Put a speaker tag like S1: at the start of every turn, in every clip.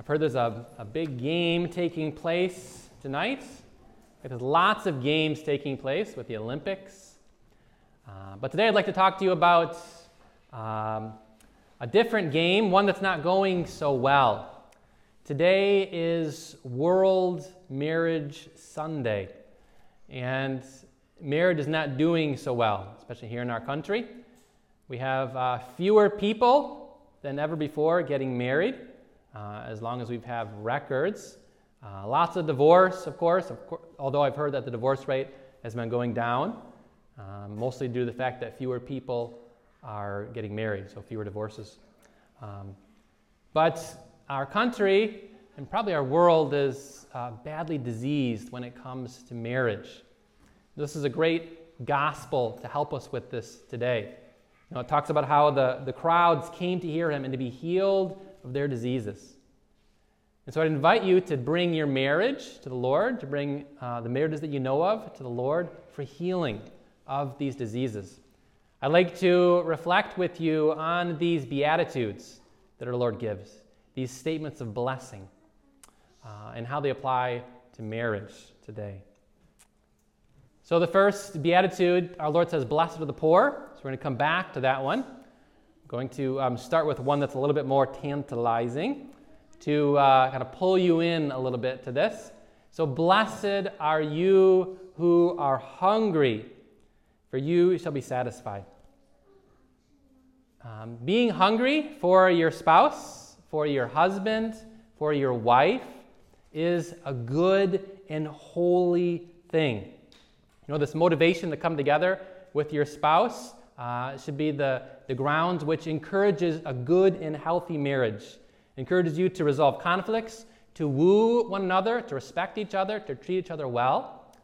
S1: I've heard there's a, a big game taking place tonight. There's lots of games taking place with the Olympics. Uh, but today I'd like to talk to you about um, a different game, one that's not going so well. Today is World Marriage Sunday, and marriage is not doing so well, especially here in our country. We have uh, fewer people than ever before getting married uh, as long as we have records. Uh, lots of divorce, of course, of although I've heard that the divorce rate has been going down, um, mostly due to the fact that fewer people are getting married, so fewer divorces. Um, but our country and probably our world is uh, badly diseased when it comes to marriage. This is a great gospel to help us with this today. You know, it talks about how the, the crowds came to hear him and to be healed of their diseases. And so I'd invite you to bring your marriage to the Lord, to bring uh, the marriages that you know of to the Lord for healing of these diseases. I'd like to reflect with you on these Beatitudes that our Lord gives, these statements of blessing, uh, and how they apply to marriage today. So, the first Beatitude, our Lord says, Blessed are the poor. So, we're going to come back to that one going to um, start with one that's a little bit more tantalizing to uh, kind of pull you in a little bit to this. So, blessed are you who are hungry, for you shall be satisfied. Um, being hungry for your spouse, for your husband, for your wife is a good and holy thing. You know, this motivation to come together with your spouse uh, should be the, the grounds which encourages a good and healthy marriage, encourages you to resolve conflicts, to woo one another, to respect each other, to treat each other well,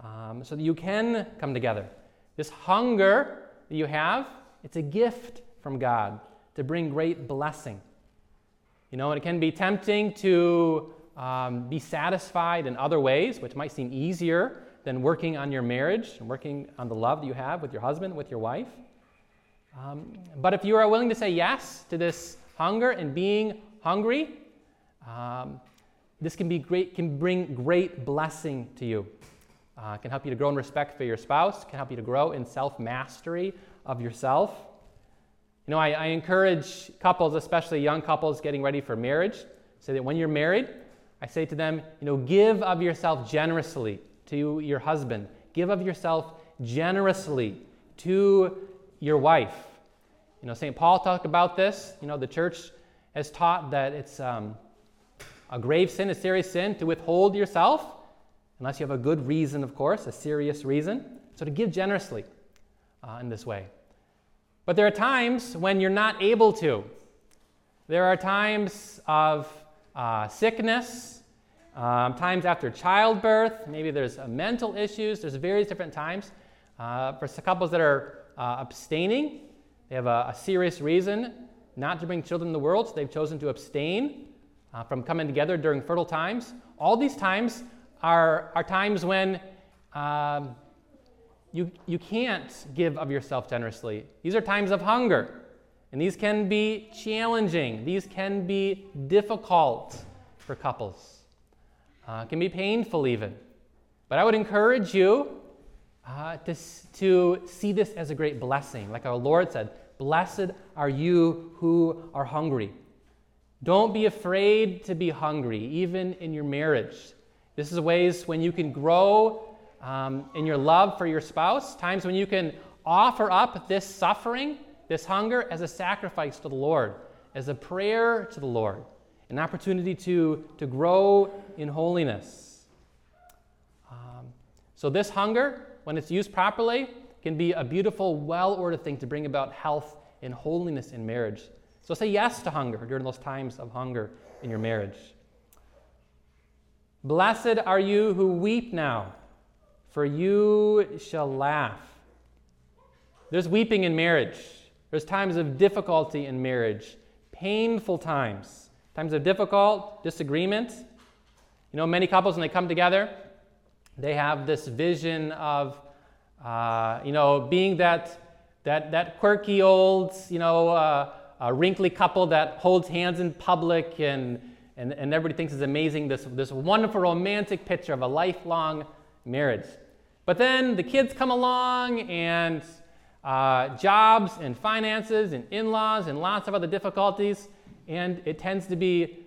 S1: um, so that you can come together. This hunger that you have, it's a gift from God to bring great blessing. You know, and it can be tempting to um, be satisfied in other ways, which might seem easier than working on your marriage and working on the love that you have with your husband, with your wife. Um, but if you are willing to say yes to this hunger and being hungry, um, this can, be great, can bring great blessing to you. Uh, can help you to grow in respect for your spouse, can help you to grow in self mastery of yourself. You know, I, I, encourage couples, especially young couples getting ready for marriage, say that when you're married, I say to them, you know, give of yourself generously to your husband. Give of yourself generously to your wife. You know, St. Paul talked about this. You know, the church has taught that it's um, a grave sin, a serious sin to withhold yourself, unless you have a good reason, of course, a serious reason. So to give generously uh, in this way. But there are times when you're not able to. There are times of uh, sickness, um, times after childbirth, maybe there's uh, mental issues, there's various different times. Uh, for couples that are uh, abstaining, they have a, a, serious reason not to bring children in the world, so they've chosen to abstain uh, from coming together during fertile times. All these times are, are times when um, you, you can't give of yourself generously. These are times of hunger, and these can be challenging, these can be difficult for couples uh, can be painful even. But I would encourage you uh, to, to see this as a great blessing. Like our Lord said, Blessed are you who are hungry. Don't be afraid to be hungry, even in your marriage. This is ways when you can grow um, in your love for your spouse, times when you can offer up this suffering, this hunger, as a sacrifice to the Lord, as a prayer to the Lord an opportunity to, to grow in holiness. Um, so, this hunger, when it's used properly, can be a beautiful, well ordered thing to bring about health and holiness in marriage. So, say yes to hunger during those times of hunger in your marriage. Blessed are you who weep now, for you shall laugh. There's weeping in marriage. There's times of difficulty in marriage, painful times times of difficult disagreement. You know, many couples, when they come together, they have this vision of, uh, you know, being that, that, that quirky old, you know, uh, wrinkly couple that holds hands in public and, and, and everybody thinks is amazing this, this wonderful romantic picture of a lifelong marriage. But then the kids come along, and uh, jobs and finances and in laws and lots of other difficulties, and it tends to be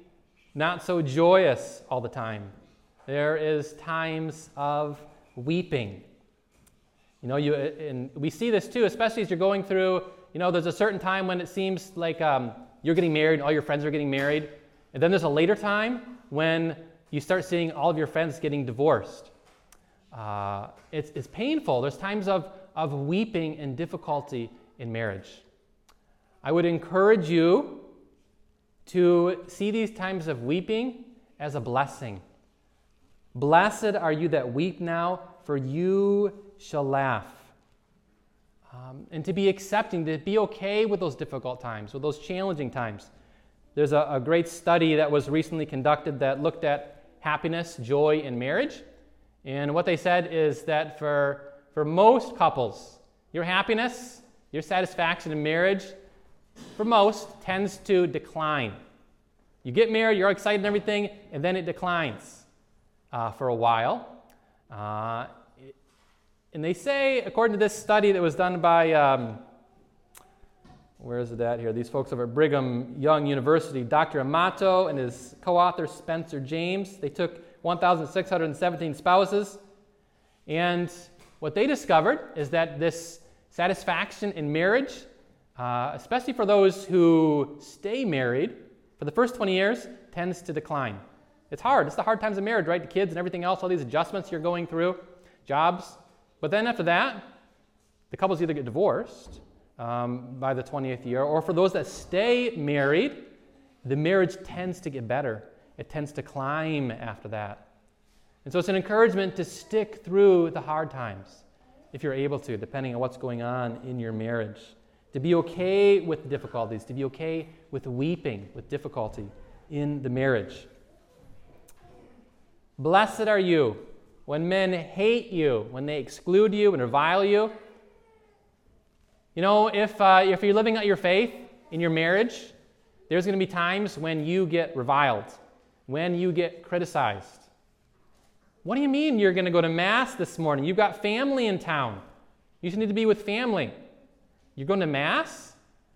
S1: not so joyous all the time. There is times of weeping. You know, you, and we see this too, especially as you're going through, you know, there's a certain time when it seems like um, you're getting married and all your friends are getting married. And then there's a later time when you start seeing all of your friends getting divorced. Uh, it's, it's painful. There's times of, of weeping and difficulty in marriage. I would encourage you to see these times of weeping as a blessing. Blessed are you that weep now, for you shall laugh. Um, and to be accepting, to be okay with those difficult times, with those challenging times. There's a, a great study that was recently conducted that looked at happiness, joy, in marriage. And what they said is that for, for most couples, your happiness, your satisfaction in marriage, for most, tends to decline. You get married, you're excited and everything, and then it declines uh, for a while. Uh, and they say, according to this study that was done by, um, where is it at here? These folks over at Brigham Young University, Dr. Amato and his co author Spencer James, they took 1,617 spouses. And what they discovered is that this satisfaction in marriage, uh, especially for those who stay married for the first 20 years, tends to decline. It's hard. It's the hard times of marriage, right? The kids and everything else, all these adjustments you're going through, jobs. But then after that, the couples either get divorced um, by the 20th year, or for those that stay married, the marriage tends to get better it tends to climb after that. And so it's an encouragement to stick through the hard times if you're able to, depending on what's going on in your marriage. To be okay with difficulties, to be okay with weeping, with difficulty in the marriage. Blessed are you when men hate you, when they exclude you and revile you. You know, if, uh, if you're living out your faith in your marriage, there's going to be times when you get reviled when you get criticized. What do you mean you're going to go to Mass this morning? You've got family in town. You need to be with family. You're going to Mass?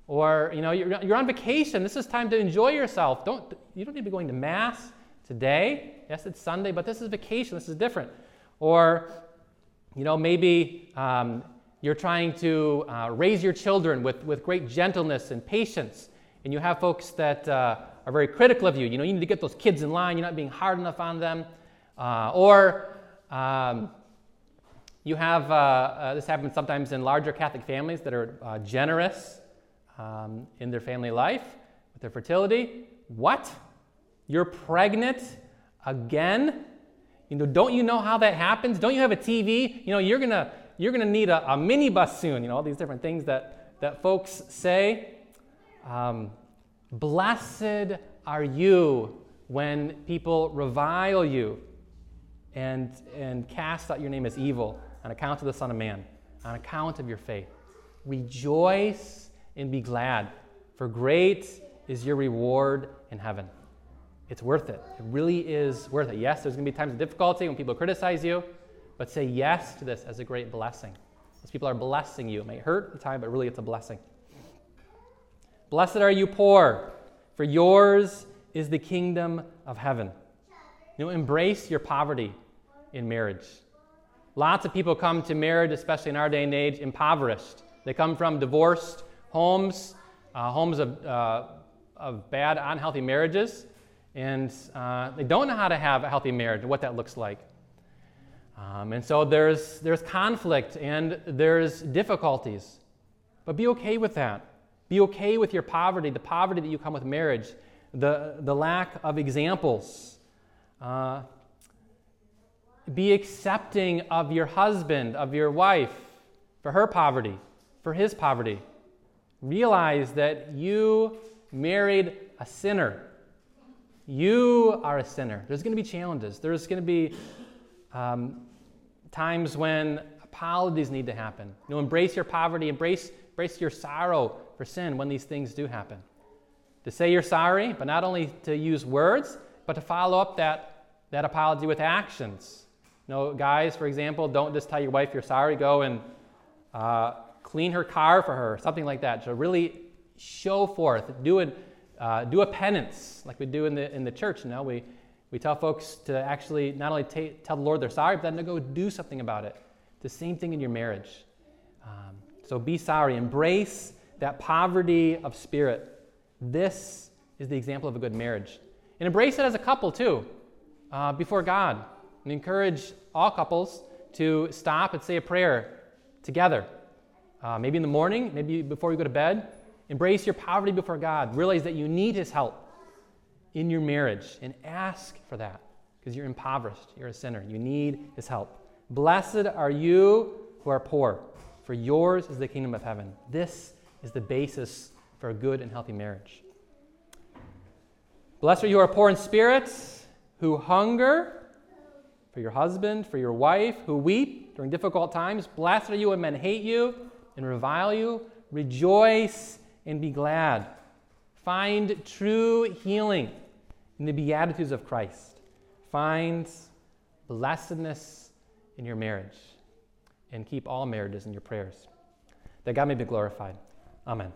S1: Or, you know, you're, you're on vacation. This is time to enjoy yourself. Don't, you don't need to be going to Mass today. Yes, it's Sunday, but this is vacation. This is different. Or, you know, maybe um, you're trying to uh, raise your children with, with great gentleness and patience, and you have folks that uh, are very critical of you. You know, you need to get those kids in line. You're not being hard enough on them. Uh, or um, you have, uh, uh, this happens sometimes in larger Catholic families that are uh, generous um, in their family life with their fertility. What? You're pregnant again? You know, don't you know how that happens? Don't you have a TV? You know, you're gonna you're gonna need a, a minibus soon. You know, all these different things that that folks say. Um, Blessed are you when people revile you and, and cast out your name as evil on account of the Son of Man, on account of your faith. Rejoice and be glad, for great is your reward in heaven. It's worth it. It really is worth it. Yes, there's going to be times of difficulty when people criticize you, but say yes to this as a great blessing. Those people are blessing you. It may hurt at the time, but really it's a blessing. Blessed are you poor, for yours is the kingdom of heaven. You know, embrace your poverty in marriage. Lots of people come to marriage, especially in our day and age, impoverished. They come from divorced homes, uh, homes of, uh, of bad, unhealthy marriages, and uh, they don't know how to have a healthy marriage and what that looks like. Um, and so there's, there's conflict and there's difficulties. But be okay with that. Be okay with your poverty, the poverty that you come with marriage, the, the lack of examples. Uh, be accepting of your husband, of your wife, for her poverty, for his poverty. Realize that you married a sinner. You are a sinner. There's going to be challenges. There's going to be um, times when apologies need to happen. You know, embrace your poverty, embrace, embrace your sorrow, for sin when these things do happen. To say you're sorry, but not only to use words, but to follow up that, that apology with actions. You know, guys, for example, don't just tell your wife you're sorry, go and uh, clean her car for her, something like that. To really show forth, do, it, uh, do a penance like we do in the, in the church. You know, we, we tell folks to actually not only ta- tell the Lord they're sorry, but then to go do something about it. The same thing in your marriage. Um, so be sorry. Embrace that poverty of spirit. This is the example of a good marriage. And embrace it as a couple, too, uh, before God. And encourage all couples to stop and say a prayer together. Uh, maybe in the morning, maybe before you go to bed. Embrace your poverty before God. Realize that you need His help in your marriage and ask for that because you're impoverished. You're a sinner. You need His help. Blessed are you who are poor, for yours is the kingdom of heaven. This is the basis for a good and healthy marriage. Blessed are you who are poor in spirit, who hunger for your husband, for your wife, who weep during difficult times. Blessed are you when men hate you and revile you. Rejoice and be glad. Find true healing in the Beatitudes of Christ. Find blessedness in your marriage. And keep all marriages in your prayers. That God may be glorified. Amen.